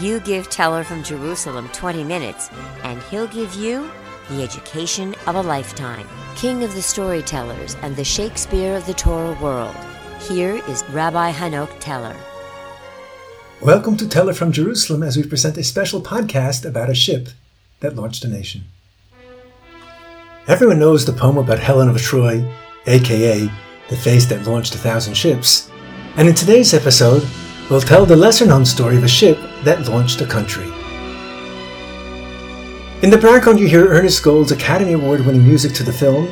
You give Teller from Jerusalem 20 minutes, and he'll give you the education of a lifetime. King of the storytellers and the Shakespeare of the Torah world. Here is Rabbi Hanoch Teller. Welcome to Teller from Jerusalem as we present a special podcast about a ship that launched a nation. Everyone knows the poem about Helen of Troy, aka the face that launched a thousand ships, and in today's episode, we'll tell the lesser known story of a ship that launched a country. In the background, you hear Ernest Gold's Academy Award winning music to the film,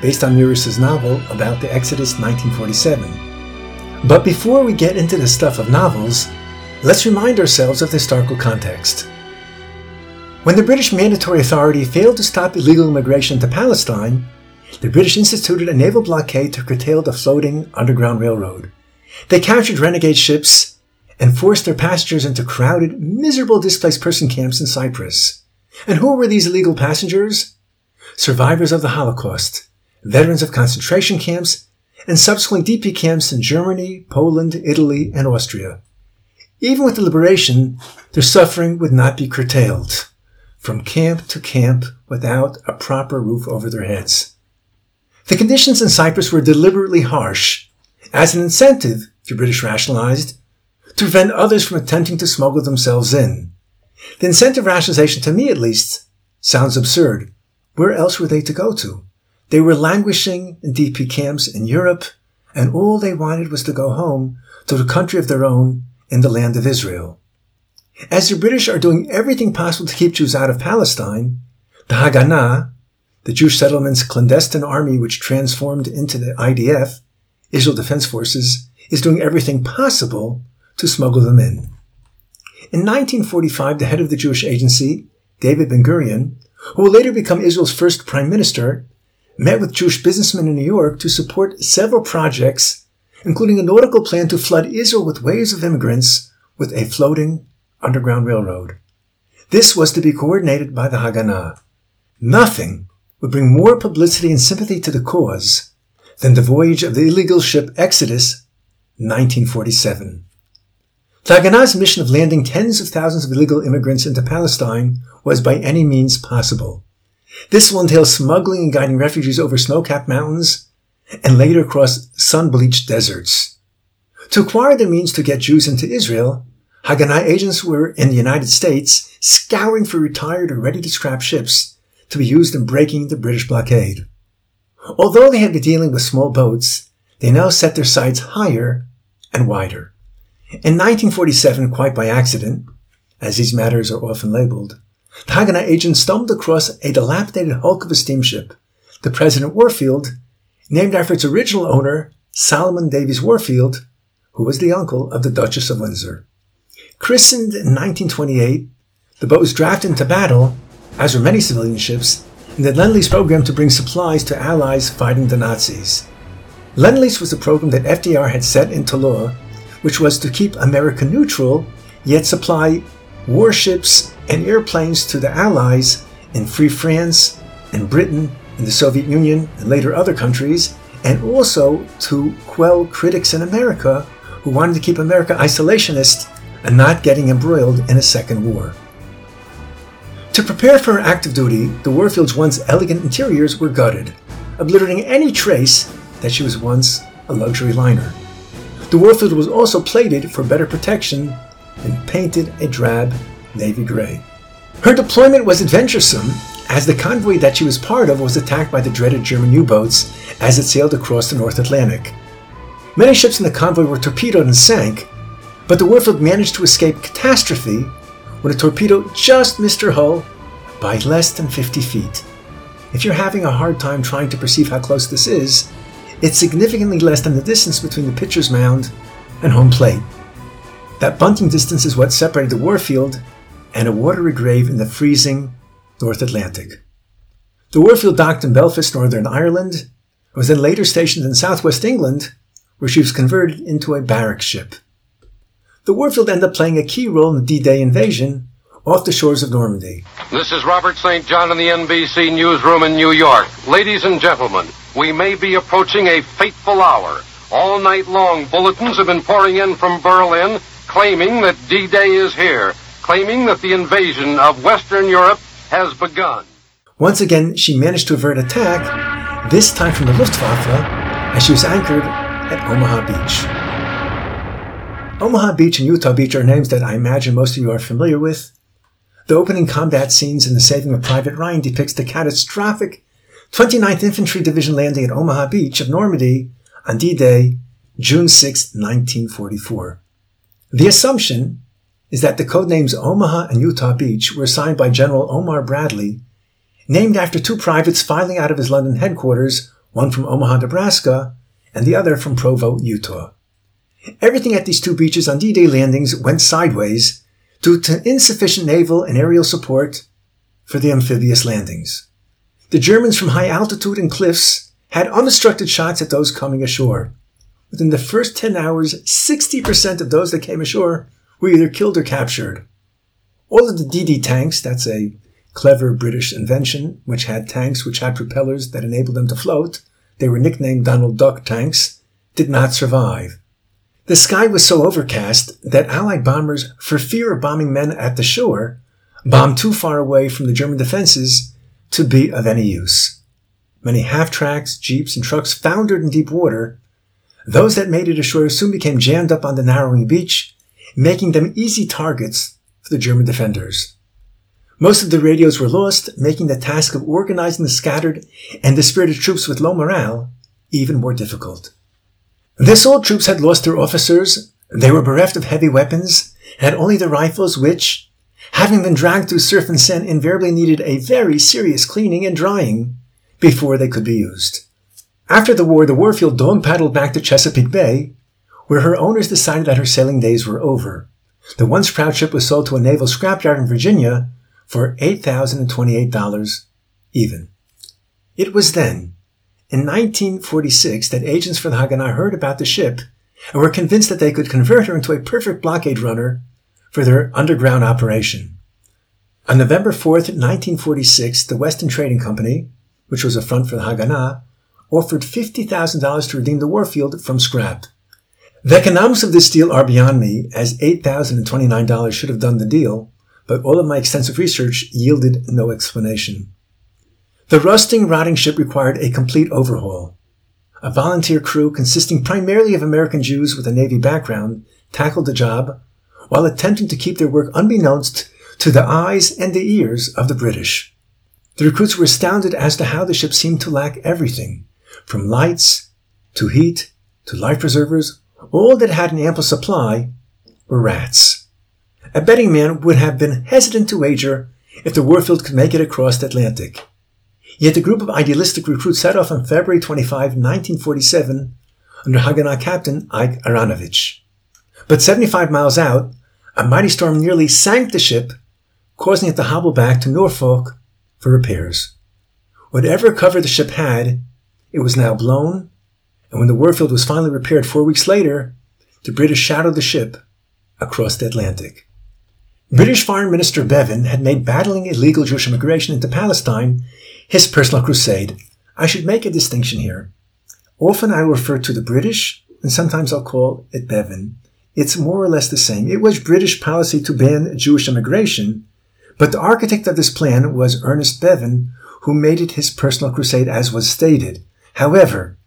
based on Uris's novel about the Exodus 1947. But before we get into the stuff of novels, let's remind ourselves of the historical context. When the British Mandatory Authority failed to stop illegal immigration to Palestine, the British instituted a naval blockade to curtail the floating Underground Railroad. They captured renegade ships and forced their passengers into crowded, miserable displaced person camps in Cyprus. And who were these illegal passengers? Survivors of the Holocaust, veterans of concentration camps, and subsequent DP camps in Germany, Poland, Italy, and Austria. Even with the liberation, their suffering would not be curtailed from camp to camp without a proper roof over their heads. The conditions in Cyprus were deliberately harsh as an incentive, the British rationalized, prevent others from attempting to smuggle themselves in. The incentive rationalization, to me at least, sounds absurd. Where else were they to go to? They were languishing in DP camps in Europe, and all they wanted was to go home to the country of their own in the land of Israel. As the British are doing everything possible to keep Jews out of Palestine, the Haganah, the Jewish settlement's clandestine army which transformed into the IDF, Israel Defense Forces, is doing everything possible to smuggle them in. In 1945, the head of the Jewish agency, David Ben Gurion, who will later become Israel's first prime minister, met with Jewish businessmen in New York to support several projects, including a nautical plan to flood Israel with waves of immigrants with a floating Underground Railroad. This was to be coordinated by the Haganah. Nothing would bring more publicity and sympathy to the cause than the voyage of the illegal ship Exodus, 1947. The Haganah's mission of landing tens of thousands of illegal immigrants into Palestine was by any means possible. This will entail smuggling and guiding refugees over snow-capped mountains and later across sun-bleached deserts. To acquire the means to get Jews into Israel, Haganah agents were in the United States scouring for retired or ready to scrap ships to be used in breaking the British blockade. Although they had been dealing with small boats, they now set their sights higher and wider. In 1947, quite by accident, as these matters are often labeled, the Haganah agent stumbled across a dilapidated hulk of a steamship, the President Warfield, named after its original owner, Solomon Davies Warfield, who was the uncle of the Duchess of Windsor. Christened in 1928, the boat was drafted into battle, as were many civilian ships, in the Lend-Lease program to bring supplies to allies fighting the Nazis. Lend-Lease was a program that FDR had set into law, which was to keep America neutral, yet supply warships and airplanes to the Allies in Free France and Britain and the Soviet Union and later other countries, and also to quell critics in America who wanted to keep America isolationist and not getting embroiled in a second war. To prepare for active duty, the Warfield's once elegant interiors were gutted, obliterating any trace that she was once a luxury liner. The Warfield was also plated for better protection and painted a drab navy gray. Her deployment was adventuresome, as the convoy that she was part of was attacked by the dreaded German U boats as it sailed across the North Atlantic. Many ships in the convoy were torpedoed and sank, but the Warfield managed to escape catastrophe when a torpedo just missed her hull by less than 50 feet. If you're having a hard time trying to perceive how close this is, it's significantly less than the distance between the pitcher's mound and home plate. That bunting distance is what separated the Warfield and a watery grave in the freezing North Atlantic. The Warfield docked in Belfast, Northern Ireland, and was then later stationed in southwest England, where she was converted into a barrack ship. The Warfield ended up playing a key role in the D-Day invasion off the shores of Normandy. This is Robert St. John in the NBC newsroom in New York. Ladies and gentlemen, we may be approaching a fateful hour. All night long, bulletins have been pouring in from Berlin claiming that D-Day is here. claiming that the invasion of Western Europe has begun. Once again, she managed to avert attack, this time from the Luftwaffe, as she was anchored at Omaha Beach. Omaha Beach and Utah Beach are names that I imagine most of you are familiar with. The opening combat scenes in The Saving of Private Ryan depicts the catastrophic 29th Infantry Division landing at Omaha Beach of Normandy on D-Day, June 6, 1944. The assumption is that the codenames Omaha and Utah Beach were assigned by General Omar Bradley, named after two privates filing out of his London headquarters, one from Omaha, Nebraska, and the other from Provo, Utah. Everything at these two beaches on D-Day landings went sideways due to insufficient naval and aerial support for the amphibious landings. The Germans from high altitude and cliffs had unobstructed shots at those coming ashore. Within the first 10 hours, 60% of those that came ashore were either killed or captured. All of the DD tanks, that's a clever British invention, which had tanks which had propellers that enabled them to float, they were nicknamed Donald Duck tanks, did not survive. The sky was so overcast that Allied bombers, for fear of bombing men at the shore, bombed too far away from the German defenses to be of any use. Many half tracks, jeeps, and trucks foundered in deep water. Those that made it ashore soon became jammed up on the narrowing beach, making them easy targets for the German defenders. Most of the radios were lost, making the task of organizing the scattered and dispirited troops with low morale even more difficult. The assault troops had lost their officers, they were bereft of heavy weapons, had only the rifles which, having been dragged through surf and sand, invariably needed a very serious cleaning and drying before they could be used. After the war, the Warfield Dawn paddled back to Chesapeake Bay, where her owners decided that her sailing days were over. The once proud ship was sold to a naval scrapyard in Virginia for $8,028 even. It was then in 1946 that agents for the Haganah heard about the ship and were convinced that they could convert her into a perfect blockade runner for their underground operation. On November 4th, 1946, the Western Trading Company, which was a front for the Haganah, offered $50,000 to redeem the Warfield from scrap. The economics of this deal are beyond me, as $8,029 should have done the deal, but all of my extensive research yielded no explanation. The rusting, rotting ship required a complete overhaul. A volunteer crew consisting primarily of American Jews with a Navy background tackled the job while attempting to keep their work unbeknownst to the eyes and the ears of the British. The recruits were astounded as to how the ship seemed to lack everything, from lights to heat to life preservers. All that had an ample supply were rats. A betting man would have been hesitant to wager if the Warfield could make it across the Atlantic. Yet a group of idealistic recruits set off on February 25, 1947, under Haganah captain Ike Aronovich. But 75 miles out, a mighty storm nearly sank the ship, causing it to hobble back to Norfolk for repairs. Whatever cover the ship had, it was now blown, and when the Warfield was finally repaired four weeks later, the British shadowed the ship across the Atlantic. British Foreign Minister Bevin had made battling illegal Jewish immigration into Palestine his personal crusade. I should make a distinction here. Often I refer to the British, and sometimes I'll call it Bevin. It's more or less the same. It was British policy to ban Jewish immigration, but the architect of this plan was Ernest Bevin, who made it his personal crusade as was stated. However,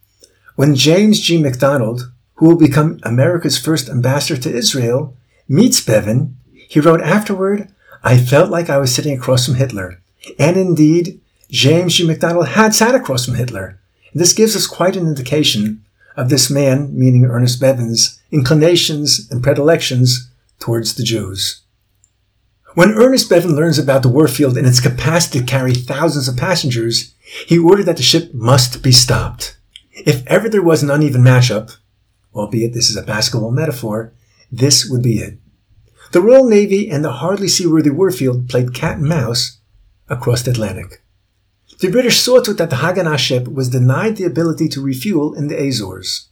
when James G. MacDonald, who will become America's first ambassador to Israel, meets Bevin, he wrote afterward, I felt like I was sitting across from Hitler. And indeed, James G. MacDonald had sat across from Hitler. This gives us quite an indication of this man, meaning Ernest Bevin's, inclinations and predilections towards the Jews. When Ernest Bevin learns about the Warfield and its capacity to carry thousands of passengers, he ordered that the ship must be stopped. If ever there was an uneven matchup, albeit this is a basketball metaphor, this would be it. The Royal Navy and the hardly seaworthy Warfield played cat and mouse across the Atlantic. The British saw to it that the Haganah ship was denied the ability to refuel in the Azores.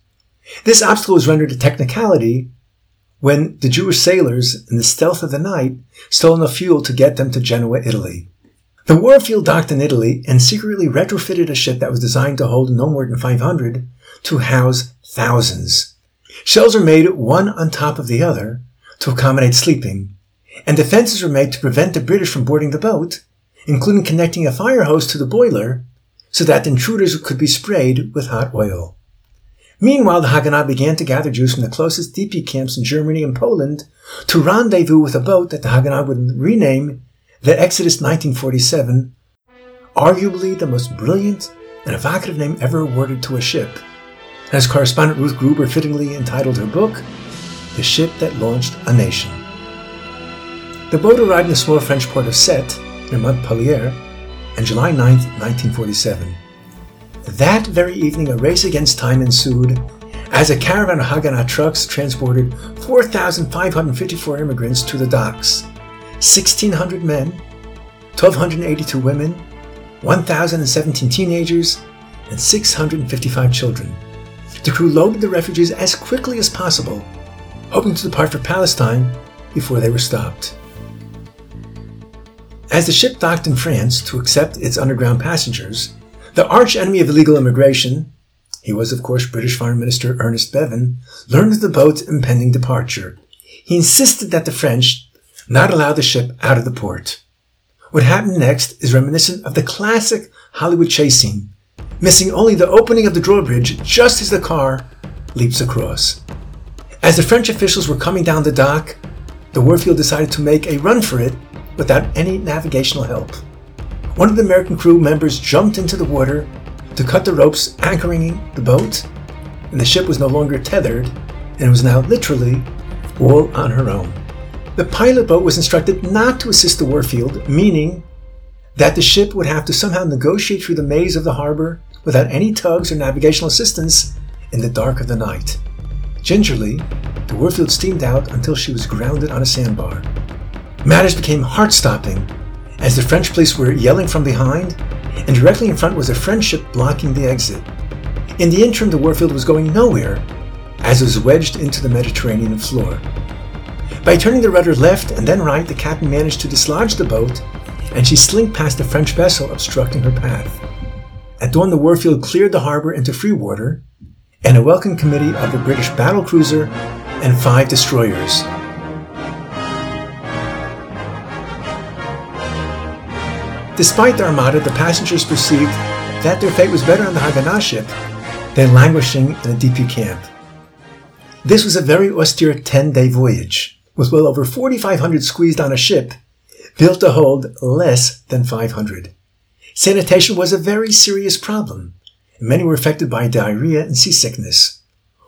This obstacle was rendered a technicality when the Jewish sailors, in the stealth of the night, stole enough fuel to get them to Genoa, Italy. The Warfield docked in Italy and secretly retrofitted a ship that was designed to hold no more than 500 to house thousands. Shells are made one on top of the other to accommodate sleeping, and defenses were made to prevent the British from boarding the boat, including connecting a fire hose to the boiler so that intruders could be sprayed with hot oil. Meanwhile, the Haganah began to gather Jews from the closest DP camps in Germany and Poland to rendezvous with a boat that the Haganah would rename the Exodus 1947, arguably the most brilliant and evocative name ever awarded to a ship. As correspondent Ruth Gruber fittingly entitled her book, The Ship That Launched a Nation. The boat arrived in the small French port of Sète, near Montpellier, on July 9, 1947. That very evening, a race against time ensued as a caravan of Haganah trucks transported 4,554 immigrants to the docks. 1,600 men, 1,282 women, 1,017 teenagers, and 655 children. The crew loaded the refugees as quickly as possible, hoping to depart for Palestine before they were stopped. As the ship docked in France to accept its underground passengers, the arch enemy of illegal immigration, he was of course British Foreign Minister Ernest Bevin, learned of the boat's impending departure. He insisted that the French not allow the ship out of the port. What happened next is reminiscent of the classic Hollywood chase scene, missing only the opening of the drawbridge just as the car leaps across. As the French officials were coming down the dock, the Warfield decided to make a run for it without any navigational help. One of the American crew members jumped into the water to cut the ropes anchoring the boat, and the ship was no longer tethered and was now literally all on her own. The pilot boat was instructed not to assist the Warfield, meaning that the ship would have to somehow negotiate through the maze of the harbor without any tugs or navigational assistance in the dark of the night. Gingerly, the Warfield steamed out until she was grounded on a sandbar. Matters became heart stopping as the French police were yelling from behind, and directly in front was a French ship blocking the exit. In the interim, the Warfield was going nowhere as it was wedged into the Mediterranean floor. By turning the rudder left and then right, the captain managed to dislodge the boat, and she slinked past the French vessel obstructing her path. At dawn, the Warfield cleared the harbor into free water, and a welcome committee of the British battle cruiser and five destroyers Despite the armada, the passengers perceived that their fate was better on the Haganah ship than languishing in a DP camp. This was a very austere 10 day voyage, with well over 4,500 squeezed on a ship built to hold less than 500. Sanitation was a very serious problem. Many were affected by diarrhea and seasickness.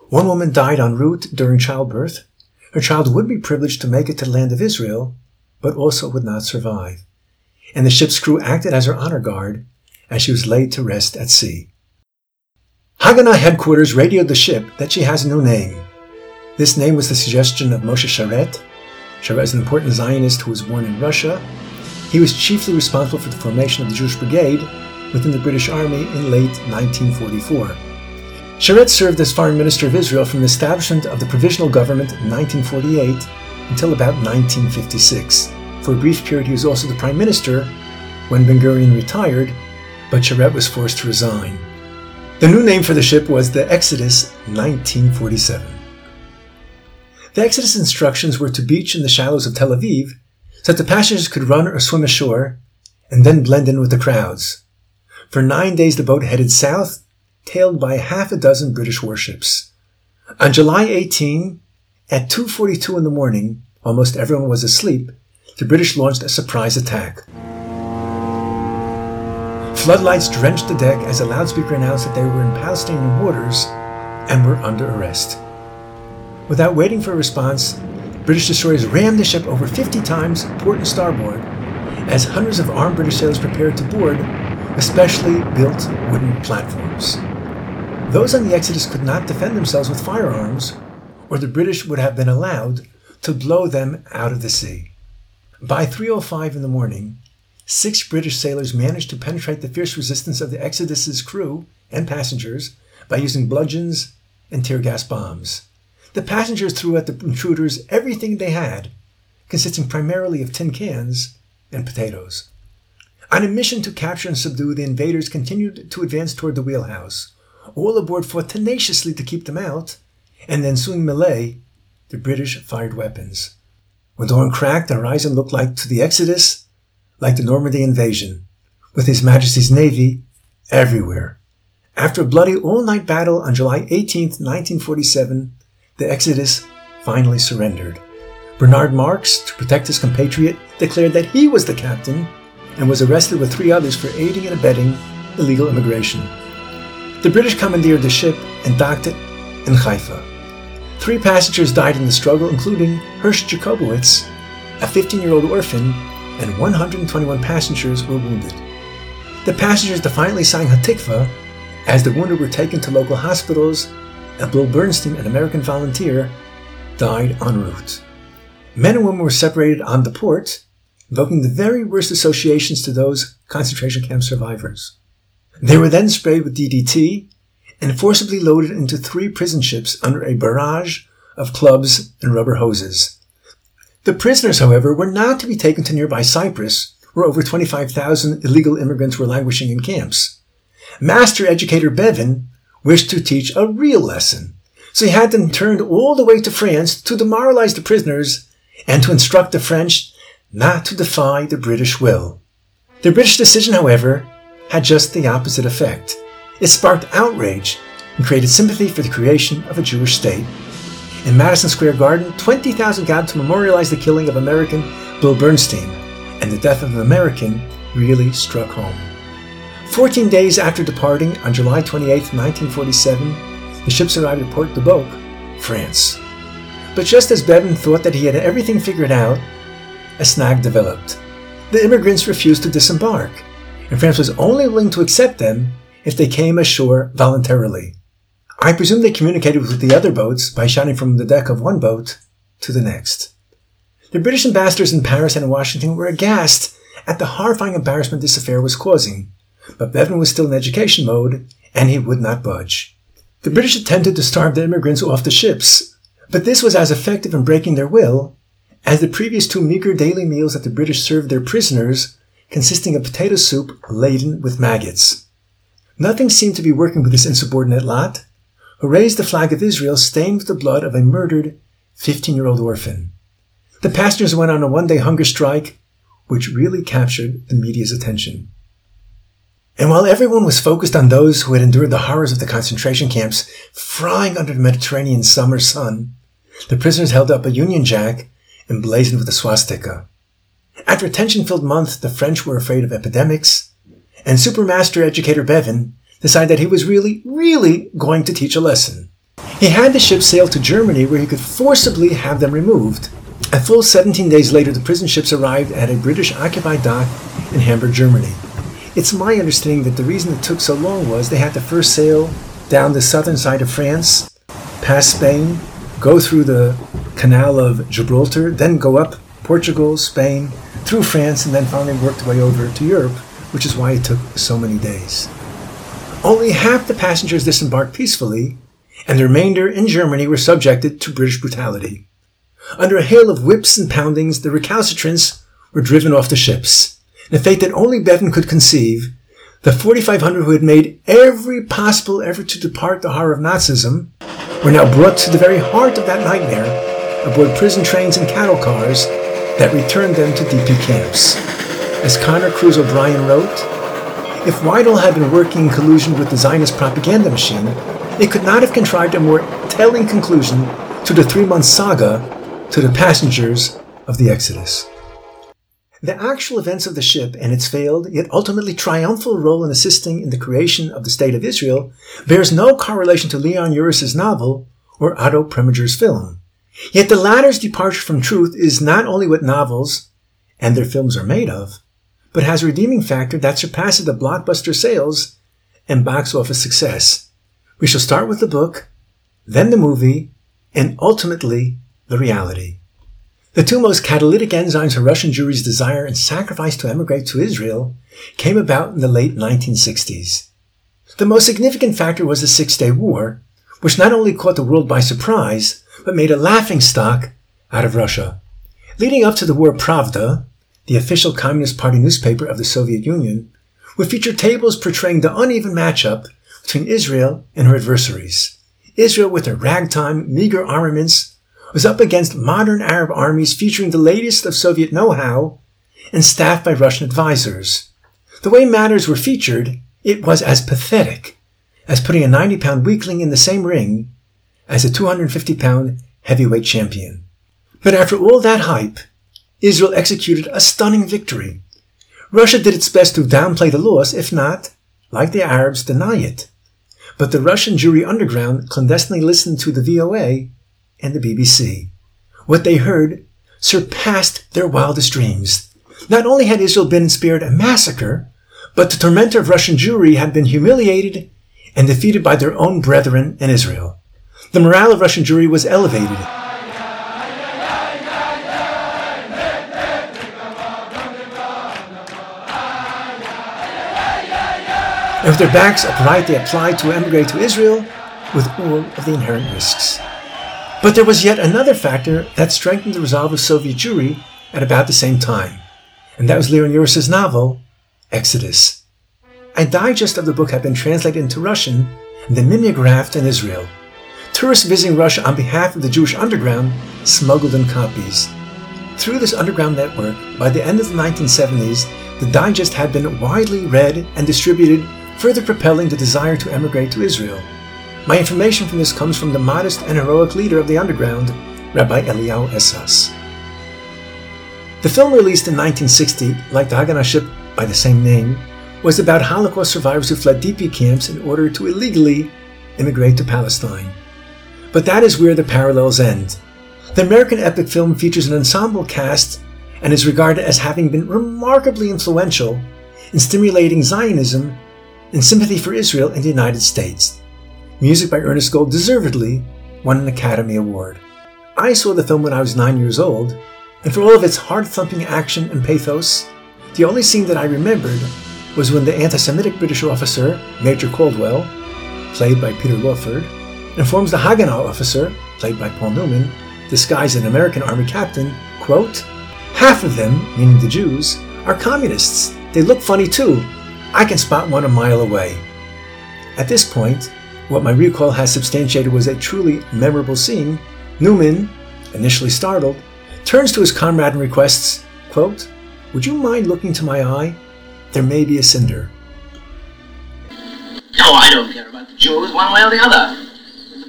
One woman died en route during childbirth. Her child would be privileged to make it to the land of Israel, but also would not survive and the ship's crew acted as her honor guard as she was laid to rest at sea. Haganah headquarters radioed the ship that she has no name. This name was the suggestion of Moshe Sharett. Sharett is an important Zionist who was born in Russia. He was chiefly responsible for the formation of the Jewish Brigade within the British Army in late 1944. Sharett served as Foreign Minister of Israel from the establishment of the Provisional Government in 1948 until about 1956. For a brief period, he was also the prime minister when Ben Gurion retired, but Sharett was forced to resign. The new name for the ship was the Exodus 1947. The Exodus instructions were to beach in the shallows of Tel Aviv so that the passengers could run or swim ashore and then blend in with the crowds. For nine days, the boat headed south, tailed by half a dozen British warships. On July 18, at 2.42 in the morning, almost everyone was asleep, the British launched a surprise attack. Floodlights drenched the deck as a loudspeaker announced that they were in Palestinian waters and were under arrest. Without waiting for a response, British destroyers rammed the ship over 50 times, port and starboard, as hundreds of armed British sailors prepared to board especially built wooden platforms. Those on the Exodus could not defend themselves with firearms, or the British would have been allowed to blow them out of the sea. By 3.05 in the morning, six British sailors managed to penetrate the fierce resistance of the Exodus's crew and passengers by using bludgeons and tear gas bombs. The passengers threw at the intruders everything they had, consisting primarily of tin cans and potatoes. On a mission to capture and subdue, the invaders continued to advance toward the wheelhouse. All aboard fought tenaciously to keep them out, and the ensuing melee, the British fired weapons. When dawn cracked, the horizon looked like to the Exodus, like the Normandy invasion, with His Majesty's Navy everywhere. After a bloody all-night battle on July 18, 1947, the Exodus finally surrendered. Bernard Marks, to protect his compatriot, declared that he was the captain and was arrested with three others for aiding and abetting illegal immigration. The British commandeered the ship and docked it in Haifa. Three passengers died in the struggle, including Hersh Jacobowitz, a 15 year old orphan, and 121 passengers were wounded. The passengers defiantly sang Hatikva as the wounded were taken to local hospitals, and Bill Bernstein, an American volunteer, died en route. Men and women were separated on the port, evoking the very worst associations to those concentration camp survivors. They were then sprayed with DDT and forcibly loaded into three prison ships under a barrage of clubs and rubber hoses. The prisoners, however, were not to be taken to nearby Cyprus, where over 25,000 illegal immigrants were languishing in camps. Master educator Bevin wished to teach a real lesson, so he had them turned all the way to France to demoralize the prisoners and to instruct the French not to defy the British will. The British decision, however, had just the opposite effect. It sparked outrage and created sympathy for the creation of a Jewish state. In Madison Square Garden, 20,000 gathered to memorialize the killing of American Bill Bernstein, and the death of an American really struck home. Fourteen days after departing, on July 28, 1947, the ships arrived at Port de Bouc, France. But just as Bevin thought that he had everything figured out, a snag developed. The immigrants refused to disembark, and France was only willing to accept them if they came ashore voluntarily. I presume they communicated with the other boats by shouting from the deck of one boat to the next. The British ambassadors in Paris and Washington were aghast at the horrifying embarrassment this affair was causing, but Bevin was still in education mode, and he would not budge. The British attempted to starve the immigrants off the ships, but this was as effective in breaking their will as the previous two meager daily meals that the British served their prisoners, consisting of potato soup laden with maggots. Nothing seemed to be working with this insubordinate lot, who raised the flag of Israel stained with the blood of a murdered 15 year old orphan. The passengers went on a one day hunger strike, which really captured the media's attention. And while everyone was focused on those who had endured the horrors of the concentration camps, frying under the Mediterranean summer sun, the prisoners held up a Union Jack emblazoned with a swastika. After a tension filled month, the French were afraid of epidemics, and Supermaster Educator Bevin decided that he was really, really going to teach a lesson. He had the ship sail to Germany where he could forcibly have them removed. A full 17 days later, the prison ships arrived at a British occupied dock in Hamburg, Germany. It's my understanding that the reason it took so long was they had to first sail down the southern side of France, past Spain, go through the Canal of Gibraltar, then go up Portugal, Spain, through France, and then finally work their way over to Europe, which is why it took so many days. Only half the passengers disembarked peacefully, and the remainder in Germany were subjected to British brutality. Under a hail of whips and poundings, the recalcitrants were driven off the ships. In a fate that only Bevin could conceive, the 4,500 who had made every possible effort to depart the horror of Nazism were now brought to the very heart of that nightmare aboard prison trains and cattle cars that returned them to DP camps. As Conor Cruise O'Brien wrote, if Weidel had been working in collusion with the Zionist propaganda machine, it could not have contrived a more telling conclusion to the three month saga to the passengers of the Exodus. The actual events of the ship and its failed, yet ultimately triumphal role in assisting in the creation of the State of Israel bears no correlation to Leon Uris's novel or Otto Preminger's film. Yet the latter's departure from truth is not only what novels and their films are made of, but has a redeeming factor that surpasses the blockbuster sales and box office success. We shall start with the book, then the movie, and ultimately the reality. The two most catalytic enzymes for Russian Jewry's desire and sacrifice to emigrate to Israel came about in the late 1960s. The most significant factor was the Six Day War, which not only caught the world by surprise, but made a laughing stock out of Russia. Leading up to the war, Pravda, the official Communist Party newspaper of the Soviet Union, would feature tables portraying the uneven matchup between Israel and her adversaries. Israel with her ragtime, meager armaments was up against modern Arab armies featuring the latest of Soviet know-how and staffed by Russian advisors. The way matters were featured, it was as pathetic as putting a 90 pound weakling in the same ring as a 250 pound heavyweight champion. But after all that hype, Israel executed a stunning victory. Russia did its best to downplay the loss, if not, like the Arabs, deny it. But the Russian Jewry underground clandestinely listened to the VOA and the BBC. What they heard surpassed their wildest dreams. Not only had Israel been spared a massacre, but the tormentor of Russian Jewry had been humiliated and defeated by their own brethren in Israel. The morale of Russian Jewry was elevated. And with their backs upright, they applied to emigrate to Israel with all of the inherent risks. But there was yet another factor that strengthened the resolve of Soviet Jewry at about the same time, and that was Leon Uris's novel, Exodus. A digest of the book had been translated into Russian and then mimeographed in Israel. Tourists visiting Russia on behalf of the Jewish underground smuggled in copies. Through this underground network, by the end of the 1970s, the digest had been widely read and distributed, further propelling the desire to emigrate to Israel. My information from this comes from the modest and heroic leader of the underground, Rabbi Eliyahu Essas. The film released in 1960, like the Haganah ship by the same name, was about Holocaust survivors who fled DP camps in order to illegally immigrate to Palestine. But that is where the parallels end. The American epic film features an ensemble cast and is regarded as having been remarkably influential in stimulating Zionism and sympathy for Israel and the United States. Music by Ernest Gold deservedly won an Academy Award. I saw the film when I was nine years old, and for all of its heart thumping action and pathos, the only scene that I remembered was when the anti Semitic British officer, Major Caldwell, played by Peter Lawford, informs the Haganah officer, played by Paul Newman, disguised as an American Army captain, quote, Half of them, meaning the Jews, are communists. They look funny too. I can spot one a mile away. At this point, what my recall has substantiated was a truly memorable scene. Newman, initially startled, turns to his comrade and requests, quote, Would you mind looking to my eye? There may be a cinder. Oh, I don't care about the Jews one way or the other.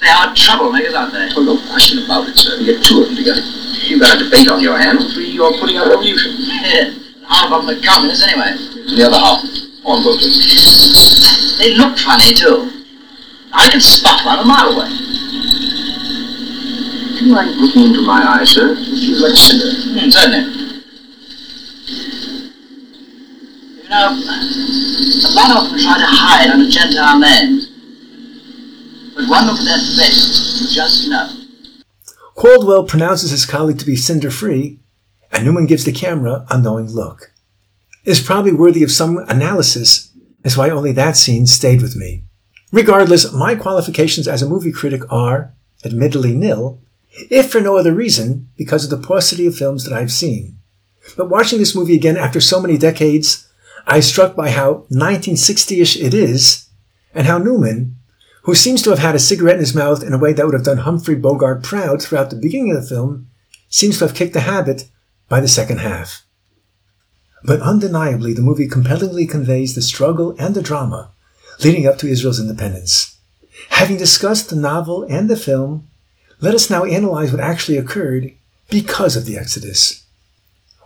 They are troublemakers, aren't they? Oh, no question about it, sir. You get two of them together. You've got a debate on your hands. Three, you're putting out a revolution. Yeah. Half of them are communists anyway. And the other half, on both of. They look funny, too. I can spot one a mile away. Do you mind looking into my eyes, sir? It feels like a cinder. Hmm, certainly. You know, a lot of them try to hide under Gentile names. But one look at their face, you just know. Caldwell pronounces his colleague to be cinder free, and Newman gives the camera a knowing look. Is probably worthy of some analysis as why only that scene stayed with me. Regardless, my qualifications as a movie critic are, admittedly, nil, if for no other reason, because of the paucity of films that I've seen. But watching this movie again after so many decades, I struck by how 1960-ish it is, and how Newman, who seems to have had a cigarette in his mouth in a way that would have done Humphrey Bogart proud throughout the beginning of the film, seems to have kicked the habit by the second half. But undeniably, the movie compellingly conveys the struggle and the drama leading up to Israel's independence. Having discussed the novel and the film, let us now analyze what actually occurred because of the Exodus.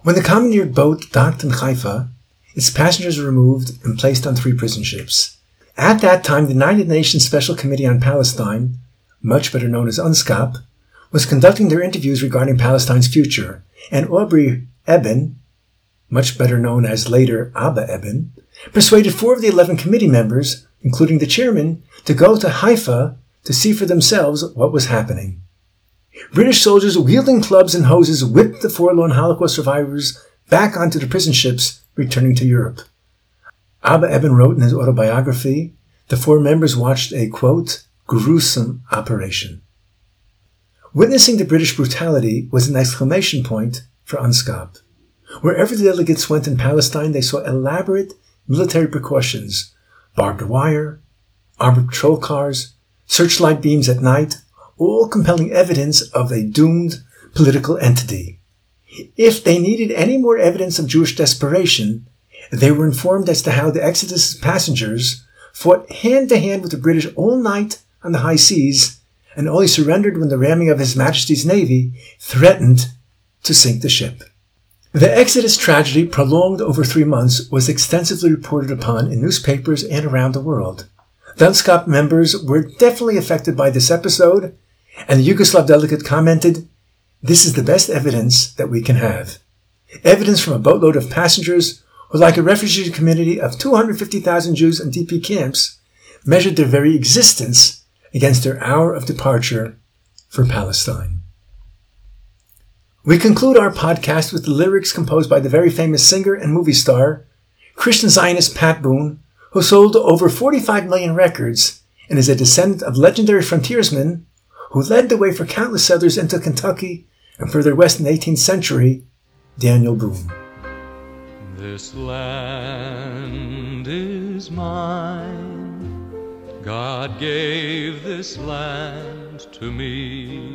When the commandeered boat docked in Haifa, its passengers were removed and placed on three prison ships. At that time, the United Nations Special Committee on Palestine, much better known as UNSCOP, was conducting their interviews regarding Palestine's future, and Aubrey Eban, much better known as later Abba Eban, persuaded four of the 11 committee members, including the chairman, to go to Haifa to see for themselves what was happening. British soldiers wielding clubs and hoses whipped the forlorn Holocaust survivors back onto the prison ships returning to Europe. Abba Eban wrote in his autobiography, the four members watched a quote, gruesome operation. Witnessing the British brutality was an exclamation point for UNSCOP. Wherever the delegates went in Palestine, they saw elaborate military precautions, barbed wire, armored patrol cars, searchlight beams at night, all compelling evidence of a doomed political entity. If they needed any more evidence of Jewish desperation, they were informed as to how the Exodus passengers fought hand to hand with the British all night on the high seas and only surrendered when the ramming of His Majesty's Navy threatened to sink the ship. The Exodus tragedy, prolonged over three months, was extensively reported upon in newspapers and around the world. The members were definitely affected by this episode, and the Yugoslav delegate commented, This is the best evidence that we can have. Evidence from a boatload of passengers who, like a refugee community of 250,000 Jews in DP camps, measured their very existence against their hour of departure for Palestine. We conclude our podcast with the lyrics composed by the very famous singer and movie star, Christian Zionist Pat Boone, who sold over 45 million records and is a descendant of legendary frontiersmen who led the way for countless settlers into Kentucky and further west in the 18th century, Daniel Boone. This land is mine. God gave this land to me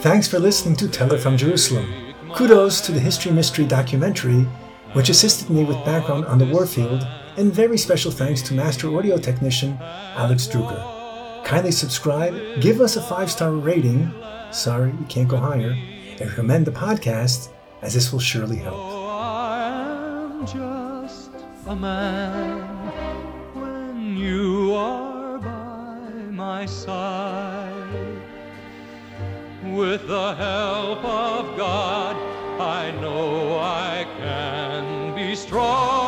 Thanks for listening to Teller from Jerusalem. Kudos to the History Mystery documentary, which assisted me with background on the warfield, and very special thanks to master audio technician Alex Druger. Kindly subscribe, give us a five star rating. Sorry, we can't go higher. And recommend the podcast, as this will surely help. I am just a man when you are by my side. With the help of God, I know I can be strong.